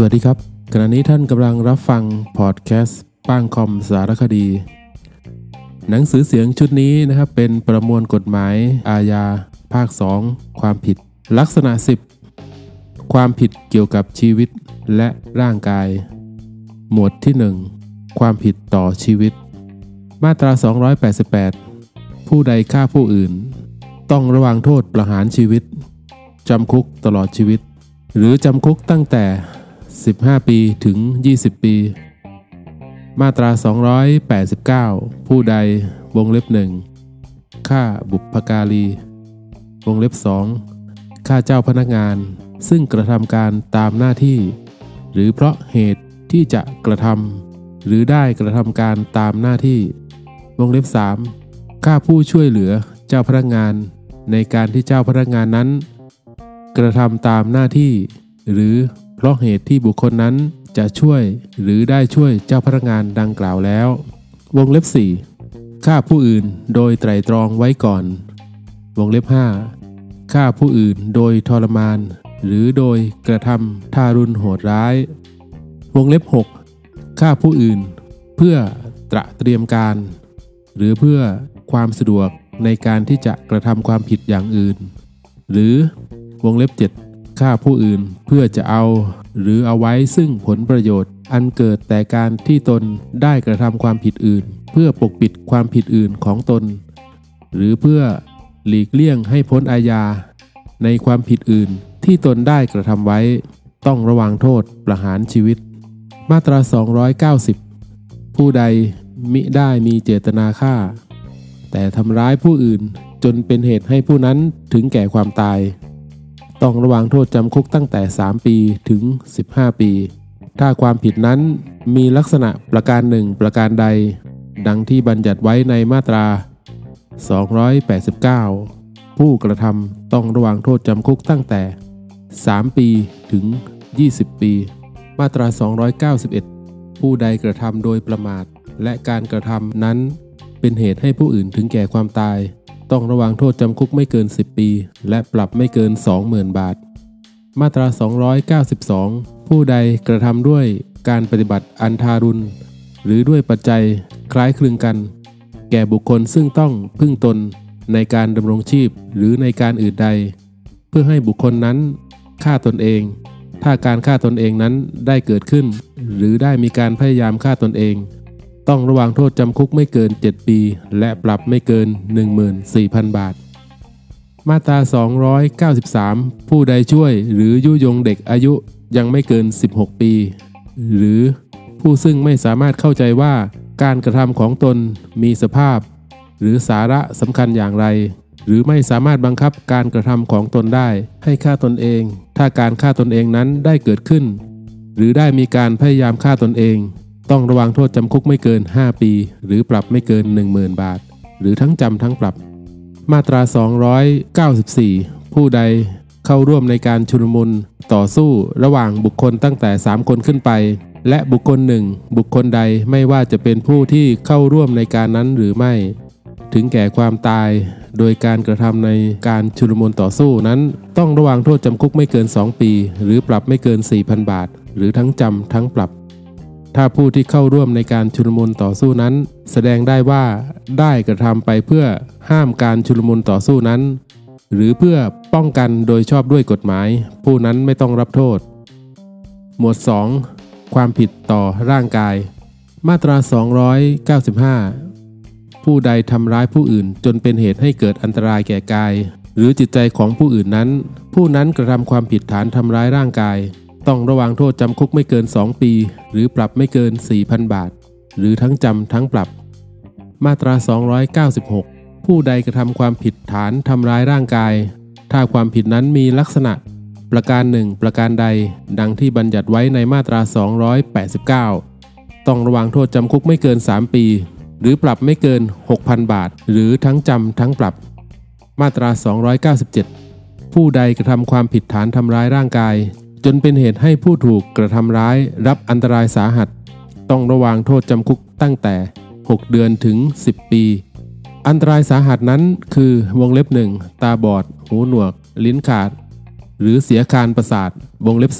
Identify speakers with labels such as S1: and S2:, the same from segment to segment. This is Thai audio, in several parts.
S1: สวัสดีครับ ขณะนี้ท่านกำลังรับฟังพอดแคสต์ป้างคอมสารคดี หนังสือเสียงชุดนี้นะครับเป็นประมวลกฎหมายอาญา ภาค 2 ความผิด ลักษณะ 10 ความผิดเกี่ยวกับชีวิตและร่างกาย หมวดที่ 1 ความผิดต่อชีวิต มาตรา 288 ผู้ใดฆ่าผู้อื่น ต้องระวังโทษประหารชีวิตจำคุกตลอดชีวิต หรือจำคุกตั้งแต่ 15 ปีถึง 20 ปี มาตรา 289 ผู้ใด วงเล็บหนึ่งฆ่าบุพการี วงเล็บสองฆ่าเจ้าพนักงาน ซึ่งกระทำการตามหน้าที่ หรือเพราะเหตุที่จะกระทำหรือได้กระทำการตามหน้าที่ วงเล็บ3ฆ่าผู้ช่วยเหลือเจ้าพนักงาน ในการที่เจ้าพนักงานนั้น กระทำตามหน้าที่ หรือ เพราะเหตุที่บุคคลนั้นจะช่วยหรือได้ช่วยเจ้าพนักงานดังกล่าวแล้ว วงเล็บ 4 ฆ่าผู้อื่นโดยไตรตรองไว้ก่อน วงเล็บ 5 ฆ่าผู้อื่นโดยทรมาน หรือโดยกระทำทารุณโหดร้าย วงเล็บ 6 ฆ่าผู้อื่น เพื่อตระเตรียมการ หรือเพื่อความสะดวกในการที่จะกระทำความผิดอย่างอื่น หรือวงเล็บ 7 ฆ่าผู้อื่นเพื่อจะเอา หรือเอาไว้ซึ่งผลประโยชน์ อันเกิดแต่การที่ตนได้กระทำความผิดอื่น เพื่อปกปิดความผิดอื่นของตน หรือเพื่อหลีกเลี่ยงให้พ้นอาญา ในความผิดอื่นที่ตนได้กระทำไว้ ต้องระวังโทษประหารชีวิต มาตรา 290 ผู้ใดมิได้มีเจตนาฆ่า แต่ทำร้ายผู้อื่นจนเป็นเหตุให้ผู้นั้นถึงแก่ความตาย ต้องระวังโทษจำคุกตั้งแต่ 3 ปีถึง 15 ปี ถ้าความผิดนั้นมีลักษณะประการหนึ่งประการใด ดังที่บัญญัติไว้ในมาตรา 289 ผู้กระทำต้องระวังโทษจำคุกตั้งแต่ 3 ปีถึง 20 ปี มาตรา 291 ผู้ใดกระทำโดยประมาท และการกระทำนั้นเป็นเหตุให้ผู้อื่นถึงแก่ความตาย ต้องระวังโทษจำคุกไม่เกิน 10 ปี และปรับไม่เกิน 20,000 บาท มาตรา 292 ผู้ใดกระทำด้วยการปฏิบัติอันทารุณ หรือด้วยปัจจัยคล้ายคลึงกัน แก่บุคคลซึ่งต้องพึ่งตนในการดำรงชีพหรือในการอื่นใด เพื่อให้บุคคลนั้นฆ่าตนเอง ถ้าการฆ่าตนเองนั้นได้เกิดขึ้น หรือได้มีการพยายามฆ่าตนเอง ต้องระวังโทษจำคุกไม่เกิน 7 ปี และปรับไม่เกิน 14,000 บาท มาตรา 293 ผู้ใดช่วยหรือยุยงเด็กอายุยังไม่เกิน 16 ปี หรือผู้ซึ่งไม่สามารถเข้าใจว่าการกระทำของตนมีสภาพ หรือสาระสำคัญอย่างไร หรือไม่สามารถบังคับการกระทำของตนได้ ให้ฆ่าตนเอง ถ้าการฆ่าตนเองนั้นได้เกิดขึ้น หรือได้มีการพยายามฆ่าตนเอง ต้องระวังโทษจำคุกไม่เกิน 5 ปี หรือปรับไม่เกิน 10,000 บาท หรือทั้งจำทั้งปรับ มาตรา 294 ผู้ใดเข้าร่วมในการชุลมุนต่อสู้ระหว่างบุคคลตั้งแต่ 3 คนขึ้นไป และบุคคลหนึ่งบุคคลใดไม่ว่าจะเป็นผู้ที่เข้าร่วมในการนั้นหรือไม่ ถึงแก่ความตาย โดยการกระทำในการชุลมุนต่อสู้นั้น ต้องระวังโทษจำคุกไม่เกิน 2 ปี หรือปรับไม่เกิน 4,000 บาท หรือทั้งจำทั้งปรับ ถ้าผู้ที่เข้าร่วมในการชุลมุนต่อสู้นั้น แสดงได้ว่าได้กระทำไปเพื่อห้ามการชุลมุนต่อสู้นั้น หรือเพื่อป้องกันโดยชอบด้วยกฎหมาย ผู้นั้นไม่ต้องรับโทษ หมวด 2 ความผิดต่อร่างกาย มาตรา 295 ผู้ใดทำร้ายผู้อื่นจนเป็นเหตุให้เกิดอันตรายแก่กาย หรือจิตใจของผู้อื่นนั้น ผู้นั้นกระทำความผิดฐานทำร้ายร่างกาย ต้องระวังโทษจำคุกไม่เกิน 2 ปี หรือปรับไม่เกิน 4,000 บาท หรือทั้งจำทั้งปรับ มาตรา 296 ผู้ใดกระทำความผิดฐานทำร้ายร่างกาย ถ้าความผิดนั้นมีลักษณะ ประการหนึ่งประการใด ดังที่บัญญัติไว้ในมาตรา 289 ต้องระวังโทษจำคุกไม่เกิน 3 ปี หรือปรับไม่เกิน 6,000 บาท หรือทั้งจำทั้งปรับ มาตรา 297 ผู้ใดกระทำความผิดฐานทำร้ายร่างกาย จนเป็นเหตุให้ผู้ถูกกระทำร้ายรับอันตรายสาหัส ต้องระวังโทษจำคุกตั้งแต่ 6 เดือนถึง 10 ปี อันตรายสาหัสนั้นคือวงเล็บหนึ่งตาบอด หูหนวก ลิ้นขาด หรือเสียการประสาท วงเล็บ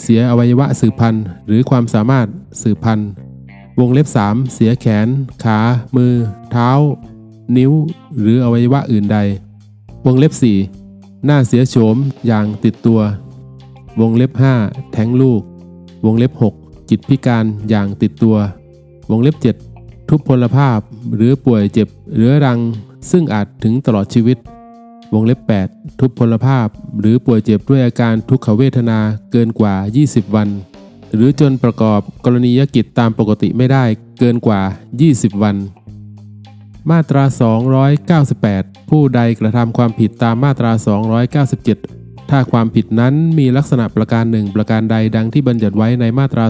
S1: เสียอวัยวะสืบพันธุ์ หรือความสามารถสืบพันธุ์ วงเล็บ 3 เสียแขน ขา มือ เท้า นิ้ว หรืออวัยวะอื่นใด วงเล็บ 4 หน้าเสียโฉมอย่างติดตัว วงเล็บ 5 แท้งลูก วงเล็บ 6 จิตพิการอย่างติดตัว วงเล็บ 7 ทุพพลภาพ หรือป่วยเจ็บเรื้อรัง ซึ่งอาจถึงตลอดชีวิต วงเล็บ 8 ทุพพลภาพ หรือป่วยเจ็บด้วยอาการทุกขเวทนาเกินกว่า 20 วัน หรือจนประกอบกรณียกิจตามปกติไม่ได้เกินกว่า 20 วันมาตรา 298 ผู้ใดกระทำความผิดตามมาตรา 297 ถ้าความผิดนั้นมีลักษณะประการหนึ่งประการใดดังที่บัญญัติไว้ในมาตรา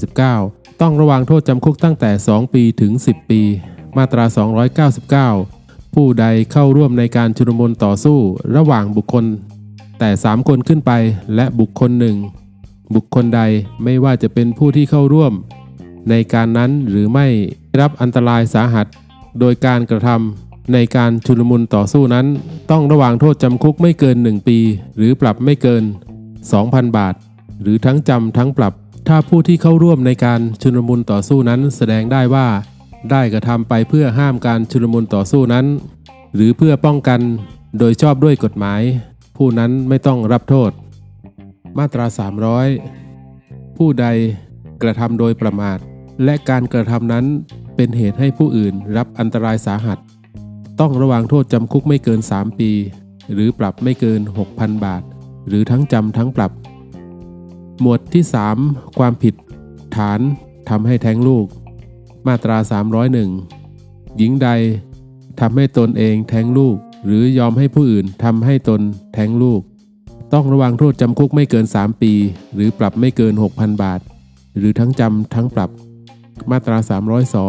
S1: 289 ต้องระวังโทษจำคุกตั้งแต่ 2 ปีถึง 10 ปี มาตรา 299 ผู้ใดเข้าร่วมในการชุลมุนต่อสู้ ระหว่างบุคคล แต่ 3 คนขึ้นไปและบุคคลหนึ่งบุคคลใดไม่ว่าจะเป็นผู้ที่เข้าร่วม ในการนั้นหรือไม่ได้รับอันตรายสาหัส โดยการกระทำ ในการชุลมุนต่อสู้นั้น ต้องระวางโทษจำคุกไม่เกิน 1 ปี หรือปรับไม่เกิน 2,000 บาท หรือทั้งจำทั้งปรับ ถ้าผู้ที่เข้าร่วมในการชุลมุนต่อสู้นั้น แสดงได้ว่า ได้กระทำไปเพื่อห้ามการชุลมุนต่อสู้นั้น หรือเพื่อป้องกันโดยชอบด้วยกฎหมาย ผู้นั้นไม่ต้องรับโทษ มาตรา 300 ผู้ใดกระทำโดยประมาท และการกระทำนั้นเป็นเหตุให้ผู้อื่นรับอันตรายสาหัส ต้องระวางโทษจำคุกไม่เกิน 3 ปี หรือปรับไม่เกิน 6,000 บาท หรือทั้งจำทั้งปรับ หมวดที่ 3 ความผิด ฐานทำให้แท้งลูก มาตรา 301 หญิงใดทำให้ตนเองแท้งลูก หรือยอมให้ผู้อื่นทำให้ตนแท้งลูก ต้องระวังโทษจำคุกไม่เกิน 3 ปี หรือปรับไม่เกิน 6,000 บาท หรือทั้งจำทั้งปรับ มาตรา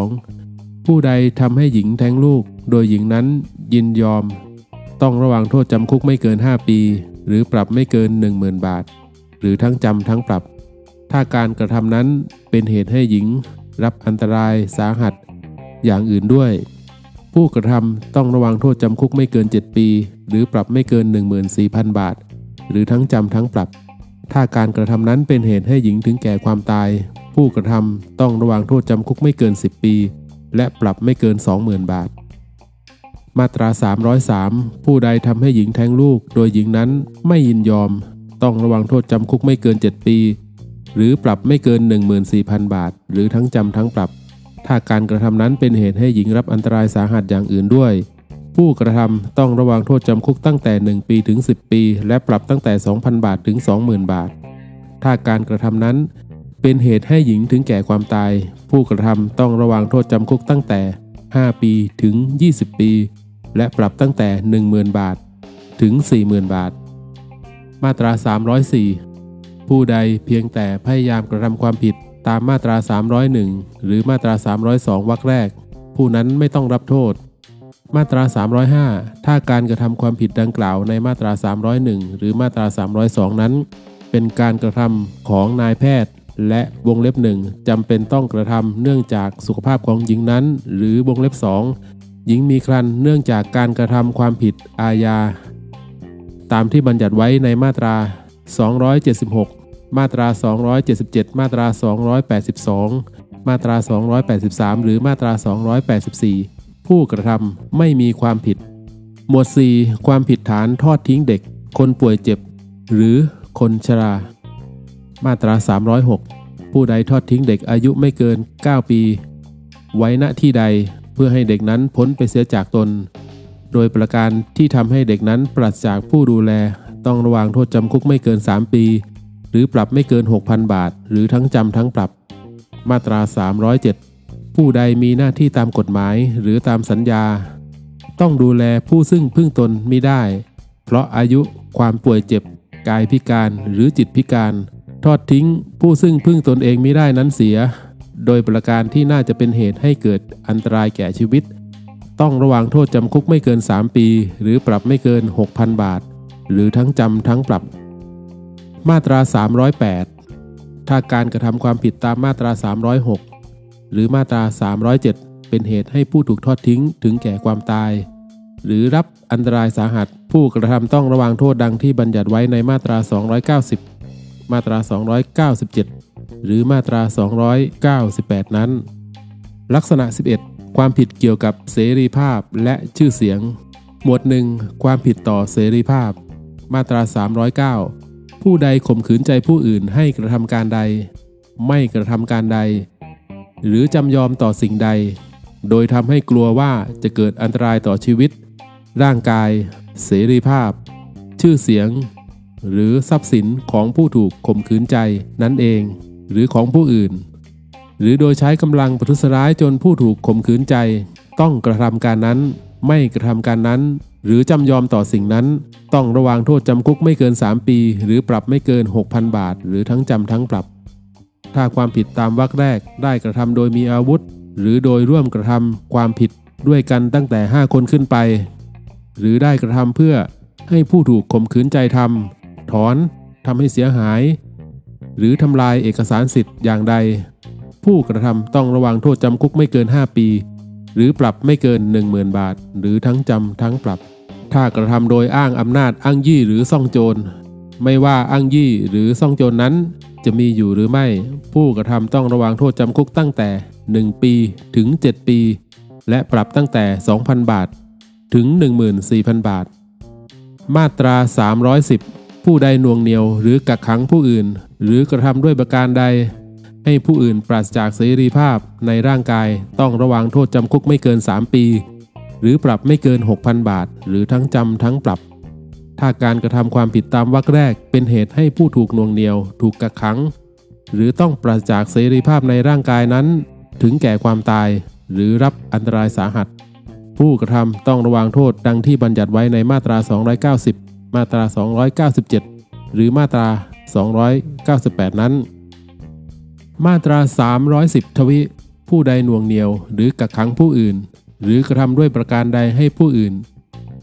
S1: 302 ผู้ใดทำให้หญิงแท้งลูก โดยหญิงนั้นยินยอม ต้องระวังโทษจำคุกไม่เกิน 5 ปี หรือปรับไม่เกิน 10,000 บาท หรือทั้งจำทั้งปรับ ถ้าการกระทำนั้นเป็นเหตุให้หญิง รับอันตรายสาหัส อย่างอื่นด้วย ผู้กระทำต้องระวังโทษจำคุกไม่เกิน 7 ปี หรือปรับไม่เกิน 14,000 บาท หรือทั้งจำทั้งปรับ ถ้าการกระทำนั้นเป็นเหตุให้หญิงถึงแก่ความตาย ผู้กระทำต้องระวังโทษจำคุกไม่เกิน 10 ปี และปรับไม่เกิน 20,000 บาท มาตรา 303 ผู้ใดทำให้หญิงแท้งลูก โดยหญิงนั้นไม่ยินยอม ต้องระวังโทษจำคุกไม่เกิน 7 ปี หรือปรับไม่เกิน 14,000 บาท หรือทั้งจำทั้งปรับ ถ้าการกระทำนั้นเป็นเหตุให้หญิงรับอันตรายสาหัสอย่างอื่นด้วย ผู้กระทำต้องระวังโทษจำคุกตั้งแต่ 1 ปีถึง 10 ปี และปรับตั้งแต่ 2,000 บาทถึง 20,000 บาท ถ้าการกระทำนั้นเป็นเหตุให้หญิงถึงแก่ความตาย ผู้กระทำต้องระวังโทษจำคุกตั้งแต่ 5 ปีถึง 20 ปี และปรับตั้งแต่ 10,000 บาท ถึง 40,000 บาท มาตรา 304 ผู้ใดเพียงแต่พยายามกระทำความผิดตามมาตรา 301 หรือมาตรา 302 วรรคแรก ผู้นั้นไม่ต้องรับโทษ มาตรา 305 ถ้าการกระทำความผิดดังกล่าวในมาตรา 301 หรือมาตรา 302 นั้น เป็นการกระทำของนายแพทย์ และวงเล็บหนึ่งจำเป็นต้องกระทำเนื่องจากสุขภาพของหญิงนั้น หรือวงเล็บ2 หญิงมีครรภ์เนื่องจากการกระทำความผิดอาญา ตามที่บัญญัติไว้ในมาตรา 276 มาตรา 277 มาตรา 282 มาตรา 283 หรือมาตรา 284 ผู้กระทำไม่มีความผิด หมวด 4 ความผิดฐานทอดทิ้งเด็ก คนป่วยเจ็บ หรือคนชรา มาตรา 306 ผู้ใดทอดทิ้งเด็กอายุไม่เกิน 9 ปี ไว้ณที่ใด พื่อให้เด็กนั้นพ้นไปเสียจากตน โดยประการที่ทำให้เด็กนั้นปราศจากผู้ดูแล ต้องระวางโทษจำคุกไม่เกิน 3 ปี หรือปรับไม่เกิน 6,000 บาท หรือทั้งจำทั้งปรับ มาตรา 307 ผู้ใดมีหน้าที่ตามกฎหมายหรือตามสัญญา ต้องดูแลผู้ซึ่งพึ่งตนมิได้ เพราะอายุความป่วยเจ็บ กายพิการหรือจิตพิการ ทอดทิ้งผู้ซึ่งพึ่งตนเองมิได้นั้นเสีย โดยประการที่น่าจะเป็นเหตุให้เกิดอันตรายแก่ชีวิต ต้องระวางโทษจำคุกไม่เกิน 3 ปี หรือปรับไม่เกิน 6,000 บาท หรือทั้งจำทั้งปรับ มาตรา 308 ถ้าการกระทำความผิดตามมาตรา 306 หรือมาตรา 307 เป็นเหตุให้ผู้ถูกทอดทิ้งถึงแก่ความตาย หรือรับอันตรายสาหัส ผู้กระทำต้องระวังโทษดังที่บัญญัติไว้ในมาตรา 290 มาตรา 297 หรือมาตรา 298 นั้น ลักษณะ 11 ความผิดเกี่ยวกับเสรีภาพและชื่อเสียง หมวดหนึ่งความผิดต่อเสรีภาพ มาตรา 309 ผู้ใดข่มขืนใจผู้อื่นให้กระทำการใด ไม่กระทำการใด หรือจำยอมต่อสิ่งใด โดยทำให้กลัวว่าจะเกิดอันตรายต่อชีวิต ร่างกาย เสรีภาพ ชื่อเสียงหรือทรัพย์สินของผู้ถูกข่มขืนใจนั่นเอง หรือของผู้อื่น หรือโดยใช้กำลังประทุษร้ายจนผู้ถูกข่มขืนใจ ต้องกระทำการนั้น ไม่กระทำการนั้น หรือจำยอมต่อสิ่งนั้น ต้องระวางโทษจำคุกไม่เกิน 3 ปี หรือปรับไม่เกิน 6,000 บาท หรือทั้งจำทั้งปรับ ถ้าความผิดตามวรรคแรกได้กระทำโดยมีอาวุธ หรือโดยร่วมกระทำความผิดด้วยกันตั้งแต่ 5 คนขึ้นไป หรือได้กระทำเพื่อให้ผู้ถูกข่มขืนใจทำถอนทำให้เสียหาย หรือทำลายเอกสารสิทธิ์อย่างใด ผู้กระทำต้องระวังโทษจำคุกไม่เกิน 5 ปี หรือปรับไม่เกิน 10,000 บาท หรือทั้งจำทั้งปรับ ถ้ากระทำโดยอ้างอำนาจอ้างยี่หรือซ่องโจร ไม่ว่าอ้างยี่หรือซ่องโจรนั้น จะมีอยู่หรือไม่ ผู้กระทำต้องระวังโทษจำคุกตั้งแต่ 1 ปีถึง 7 ปี และปรับตั้งแต่ 2,000 บาท ถึง 14,000 บาท มาตรา 310 ผู้ใดน่วงเหนียวหรือกักขังผู้อื่น หรือกระทำด้วยประการใด ให้ผู้อื่นปราศจากเสรีภาพในร่างกายต้องระวังโทษจำคุกไม่เกิน 3 ปี หรือปรับไม่เกิน 6,000 บาท หรือทั้งจำทั้งปรับ ถ้าการกระทำความผิดตามวรรคแรกเป็นเหตุให้ผู้ถูกน่วงเหนียว ถูกกักขัง หรือต้องปราศจากเสรีภาพในร่างกายนั้น ถึงแก่ความตาย หรือรับอันตรายสาหัส ผู้กระทำต้องระวังโทษดังที่บัญญัติไว้ในมาตรา 290 มาตรา 297 หรือมาตรา 298 นั้น มาตรา 310 ทวิผู้ใดหน่วงเหนียวหรือกักขังผู้อื่น หรือกระทำด้วยประการใดให้ผู้อื่น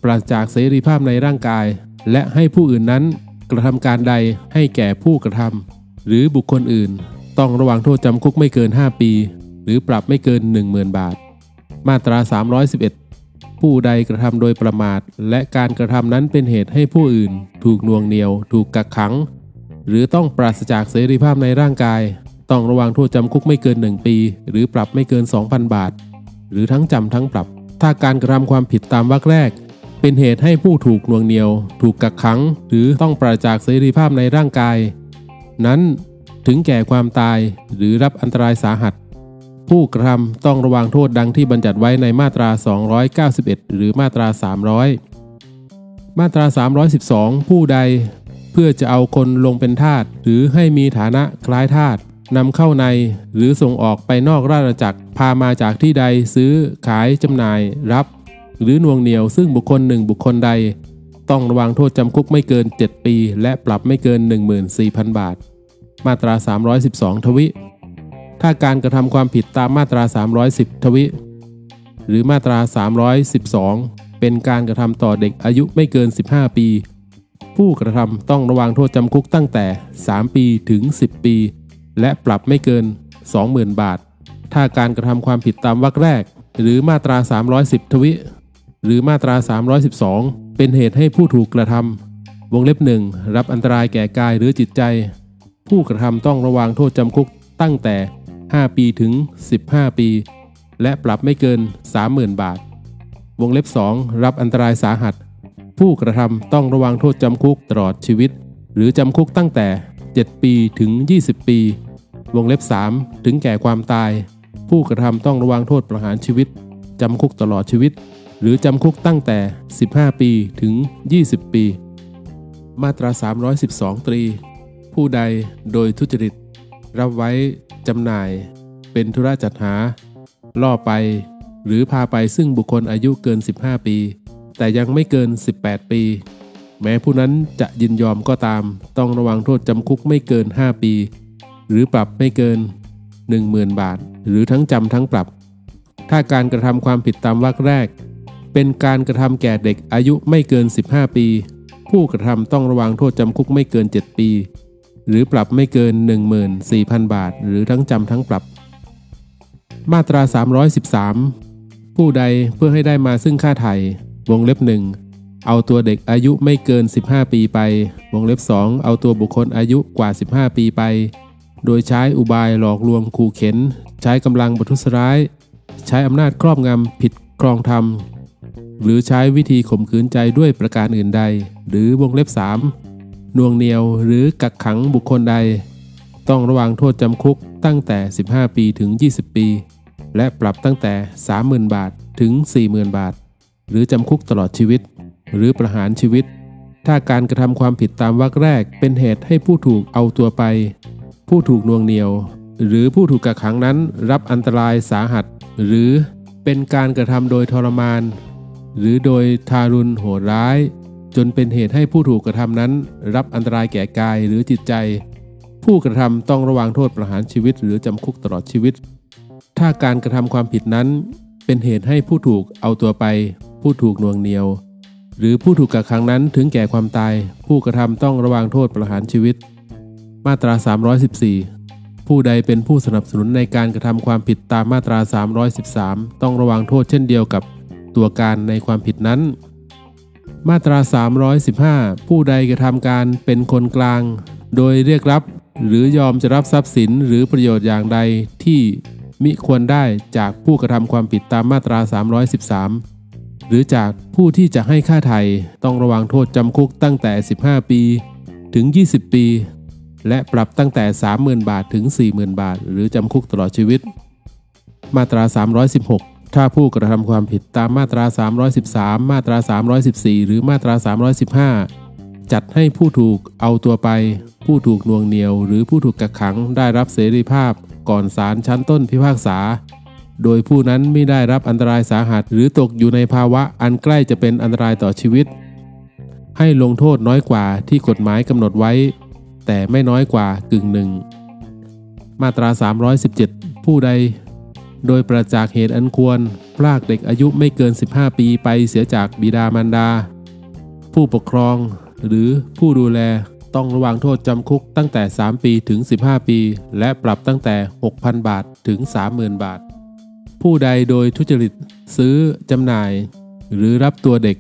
S1: ปราศจากเสรีภาพในร่างกาย และให้ผู้อื่นนั้นกระทำการใดให้แก่ผู้กระทำหรือบุคคลอื่น ต้องระวังโทษจำคุกไม่เกิน 5 ปี หรือปรับไม่เกิน 10,000 บาท มาตรา 311 ผู้ใดกระทำโดยประมาท และการกระทำนั้นเป็นเหตุให้ผู้อื่น ถูกน่วงเหนียว ถูกกักขัง หรือต้องปราศจากเสรีภาพในร่างกาย ต้องระวังโทษจำคุกไม่เกิน 1 ปี หรือปรับไม่เกิน 2,000 บาท หรือทั้งจำทั้งปรับ ถ้าการกระทำความผิดตามวรรคแรก เป็นเหตุให้ผู้ถูกน่วงเหนียว ถูกกักขัง หรือต้องปราศจากเสรีภาพในร่างกาย นั้นถึงแก่ความตายหรือรับอันตรายสาหัส ผู้กระทำต้องระวังโทษดังที่บัญญัติไว้ในมาตรา 291 หรือมาตรา 300 มาตรา 312 ผู้ใด พื่อจะเอาคนลงเป็นทาสหรือให้มีฐานะคล้ายทาสนำเข้าในหรือส่งออกไปนอกราชอาณาจักรพามาจากที่ใดซื้อขายจำหน่ายรับ หรือนวงเหนียวซึ่งบุคคลหนึ่งบุคคลใด ต้องระวังโทษจำคุกไม่เกิน 7 ปี และปรับไม่เกิน 14,000 บาท มาตรา 312 ทวิ ถ้าการกระทำความผิดตามมาตรา 310 ทวิ หรือมาตรา 312 เป็นการกระทำต่อเด็กอายุไม่เกิน 15 ปี ผู้กระทำต้องระวังโทษจำคุกตั้งแต่ 3 ปีถึง 10 ปี และปรับไม่เกิน 20,000 บาท ถ้าการกระทำความผิดตามวรรคแรก หรือมาตรา 310 ทวิ หรือมาตรา 312 เป็นเหตุให้ผู้ถูกกระทำวงเล็บหนึ่งรับอันตรายแก่กายหรือจิตใจ ผู้กระทำต้องระวังโทษจำคุกตั้งแต่ 5 ปีถึง 15 ปี และปรับไม่เกิน 30,000 บาท วงเล็บ 2 รับอันตรายสาหัส ผู้กระทำต้องระวังโทษจำคุกตลอดชีวิต หรือจำคุกตั้งแต่ 7 ปีถึง 20 ปี วงเล็บ 3 ถึงแก่ความตาย ผู้กระทำต้องระวังโทษประหารชีวิตจำคุกตลอดชีวิต หรือจำคุกตั้งแต่ 15 ปีถึง 20 ปี มาตรา 312 ตรี ผู้ใดโดยทุจริต รับไว้จำหน่าย เป็นธุระจัดหา ล่อไป หรือพาไปซึ่งบุคคลอายุเกิน 15 ปี แต่ยังไม่เกิน 18 ปี แม้ผู้นั้นจะยินยอมก็ตาม ต้องระวังโทษจำคุกไม่เกิน 5 ปี หรือปรับไม่เกิน 10,000 บาท หรือทั้งจำทั้งปรับ ถ้าการกระทำความผิดตามวรรคแรก เป็นการกระทำแก่เด็กอายุไม่เกิน 15 ปี ผู้กระทำต้องระวังโทษจำคุกไม่เกิน 7 ปี หรือปรับไม่เกิน 14,000 บาท หรือทั้งจำทั้งปรับ มาตรา 313ผู้ใดเพื่อให้ได้มาซึ่งค่าไถ่ วงเล็บหนึ่งเอาตัวเด็กอายุไม่เกิน 15 ปีไป วงเล็บ 2 เอาตัวบุคคลอายุกว่า 15 ปีไป โดยใช้อุบายหลอกลวงขู่เข็น ใช้กำลังประทุษร้าย ใช้อำนาจครอบงำผิดครองธรรม หรือใช้วิธีข่มขืนใจด้วยประการอื่นใด หรือวงเล็บ 3 นวงเหนียวหรือกักขังบุคคลใด ต้องระวังโทษจำคุกตั้งแต่ 15 ปีถึง 20 ปี และปรับตั้งแต่ 30,000 บาทถึง 40,000 บาท หรือจำคุกตลอดชีวิต หรือประหารชีวิต ถ้าการกระทำความผิดตามวรรคแรกเป็นเหตุให้ผู้ถูกเอาตัวไป ผู้ถูกนวงเหนียว หรือผู้ถูกกักขังนั้นรับอันตรายสาหัส หรือเป็นการกระทำโดยทรมาน หรือโดยทารุณโหดร้าย จนเป็นเหตุให้ผู้ถูกกระทำนั้น รับอันตรายแก่กายหรือจิตใจ ผู้กระทำต้องระวังโทษประหารชีวิต หรือจำคุกตลอดชีวิต ถ้าการกระทำความผิดนั้นเป็นเหตุให้ผู้ถูกเอาตัวไป ผู้ถูกนวงเหนียว หรือผู้ถูกกักขังนั้นถึงแก่ความตาย ผู้กระทำต้องระวังโทษประหารชีวิต มาตรา 314 ผู้ใดเป็นผู้สนับสนุนในการกระทำความผิดตามมาตรา 313 ต้องระวังโทษเช่นเดียวกับตัวการในความผิดนั้น มาตรา 315 ผู้ใดกระทำการเป็นคนกลาง โดยเรียกรับหรือยอมจะรับทรัพย์สินหรือประโยชน์อย่างใดที่มิควรได้จากผู้กระทำความผิดตามมาตรา 313 หรือจากผู้ที่จะให้ค่าไถ่ต้องระวังโทษจำคุกตั้งแต่ 15 ปี ถึง 20 ปี และปรับตั้งแต่ 30,000 บาทถึง 40,000 บาท หรือจำคุกตลอดชีวิต มาตรา 316 ถ้าผู้กระทำความผิดตามมาตรา 313 มาตรา 314 หรือมาตรา 315 จัดให้ผู้ถูกเอาตัวไป ผู้ถูกนวงเหนียว หรือผู้ถูกกักขังได้รับเสรีภาพก่อนศาลชั้นต้นพิพากษา โดยผู้นั้นไม่ได้รับอันตรายสาหัส หรือตกอยู่ในภาวะอันใกล้จะเป็นอันตรายต่อชีวิต ให้ลงโทษน้อยกว่าที่กฎหมายกำหนดไว้ แต่ไม่น้อยกว่ากึ่งหนึ่ง มาตรา 317 ผู้ใด โดยประจากเหตุอันควร พรากเด็กอายุไม่เกิน 15 ปีไปเสียจากบิดามารดา ผู้ปกครอง หรือผู้ดูแลต้องระวังโทษจำคุกตั้งแต่ 3 ปีถึง 15 ปี และปรับตั้งแต่ 6,000 บาทถึง 30,000 บาท ผู้ใดโดยทุจริตซื้อจำหน่าย หรือรับตัวเด็ก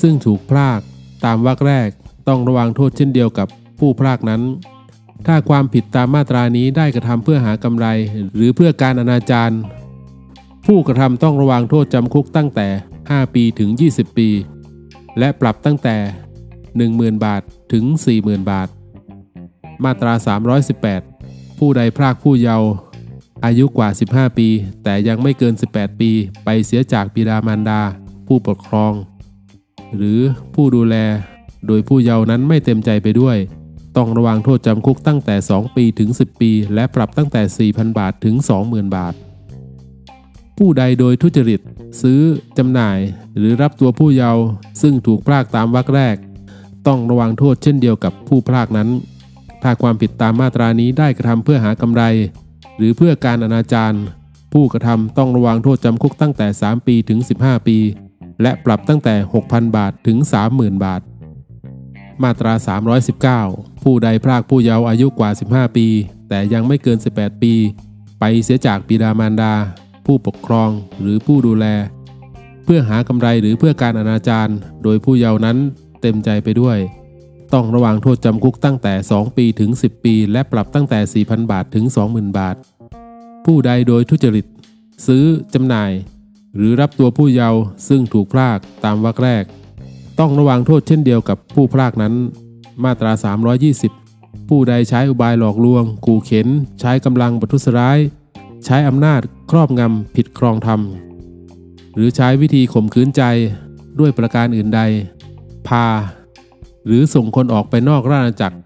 S1: ซึ่งถูกพรากตามวรรคแรกต้องระวังโทษเช่นเดียวกับผู้พรากนั้น ถ้าความผิดตามมาตรานี้ได้กระทำเพื่อหากำไร หรือเพื่อการอนาจารผู้กระทำต้องระวังโทษจำคุกตั้งแต่ 5 ปีถึง 20 ปี และปรับตั้งแต่ 10,000 บาทถึง 40,000 บาท มาตรา 318 ผู้ใดพรากผู้เยาว์ อายุกว่า 15 ปี แต่ยังไม่เกิน 18 ปี ไปเสียจากบิดามารดา ผู้ปกครอง หรือผู้ดูแล โดยผู้เยาว์นั้นไม่เต็มใจไปด้วย ต้องระวังโทษจำคุกตั้งแต่ 2 ปีถึง 10 ปี และปรับตั้งแต่ 4,000 บาทถึง 20,000 บาท ผู้ใดโดยทุจริต ซื้อจำหน่าย หรือรับตัวผู้เยาว์ซึ่งถูกพรากตามวรรคแรก ต้องระวังโทษเช่นเดียวกับผู้พรากนั้น ถ้าความผิดตามมาตรานี้ได้กระทำเพื่อหากำไร หรือเพื่อการอนาจารผู้กระทำต้องระวังโทษจำคุกตั้งแต่ 3 ปีถึง 15 ปี และปรับตั้งแต่ 6,000 บาทถึง 30,000 บาท มาตรา 319 ผู้ใดพรากผู้เยาว์อายุกว่า 15 ปี แต่ยังไม่เกิน 18 ปี ไปเสียจากบิดามารดา ผู้ปกครองหรือผู้ดูแล เพื่อหากำไรหรือเพื่อการอนาจารโดยผู้เยาว์นั้นเต็มใจไปด้วย ต้องระวังโทษจำคุกตั้งแต่ 2 ปีถึง 10 ปี และปรับตั้งแต่ 4,000 บาทถึง 20,000 บาท ผู้ใดโดยทุจริต ซื้อจำหน่าย หรือรับตัวผู้เยาว์ซึ่งถูกพรากตามวรรคแรก ต้องระวังโทษเช่นเดียวกับผู้พรากนั้น มาตรา 320 ผู้ใดใช้อุบายหลอกลวง ขู่เข็น ใช้กำลังบทุษร้าย ใช้อำนาจ ครอบงำผิดครองธรรมหรือใช้วิธีข่มขืนใจด้วยประการอื่นใด พา หรือส่งคนออกไปนอกราชอาณาจักร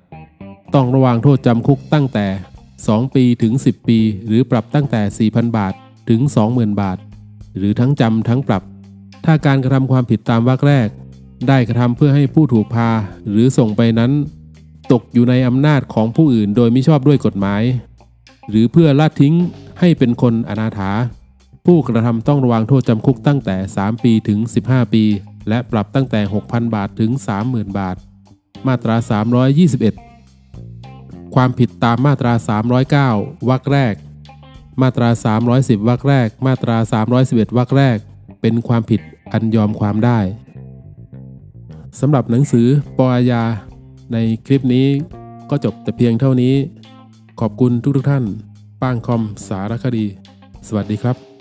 S1: ต้องระวังโทษจำคุกตั้งแต่ 2 ปีถึง 10 ปี หรือปรับตั้งแต่ 4,000 บาทถึง 20,000 บาท หรือทั้งจำทั้งปรับ ถ้าการกระทำความผิดตามวรรคแรก ได้กระทำเพื่อให้ผู้ถูกพา หรือส่งไปนั้น ตกอยู่ในอำนาจของผู้อื่นโดยไม่ชอบด้วยกฎหมาย หรือเพื่อละทิ้งให้เป็นคนอนาถาผู้กระทำต้องระวังโทษจำคุกตั้งแต่ 3 ปีถึง 15 ปี และปรับตั้งแต่ 6,000 บาทถึง 30,000 บาท มาตรา 321 ความผิดตามมาตรา 309 วรรคแรก มาตรา 310 วรรคแรก มาตรา 311 วรรคแรก เป็นความผิดอันยอมความได้สำหรับหนังสือปออาญาในคลิปนี้ก็จบแต่เพียงเท่านี้ ขอบคุณทุกๆทท่าน ป้างคอมสารคดี สวัสดีครับ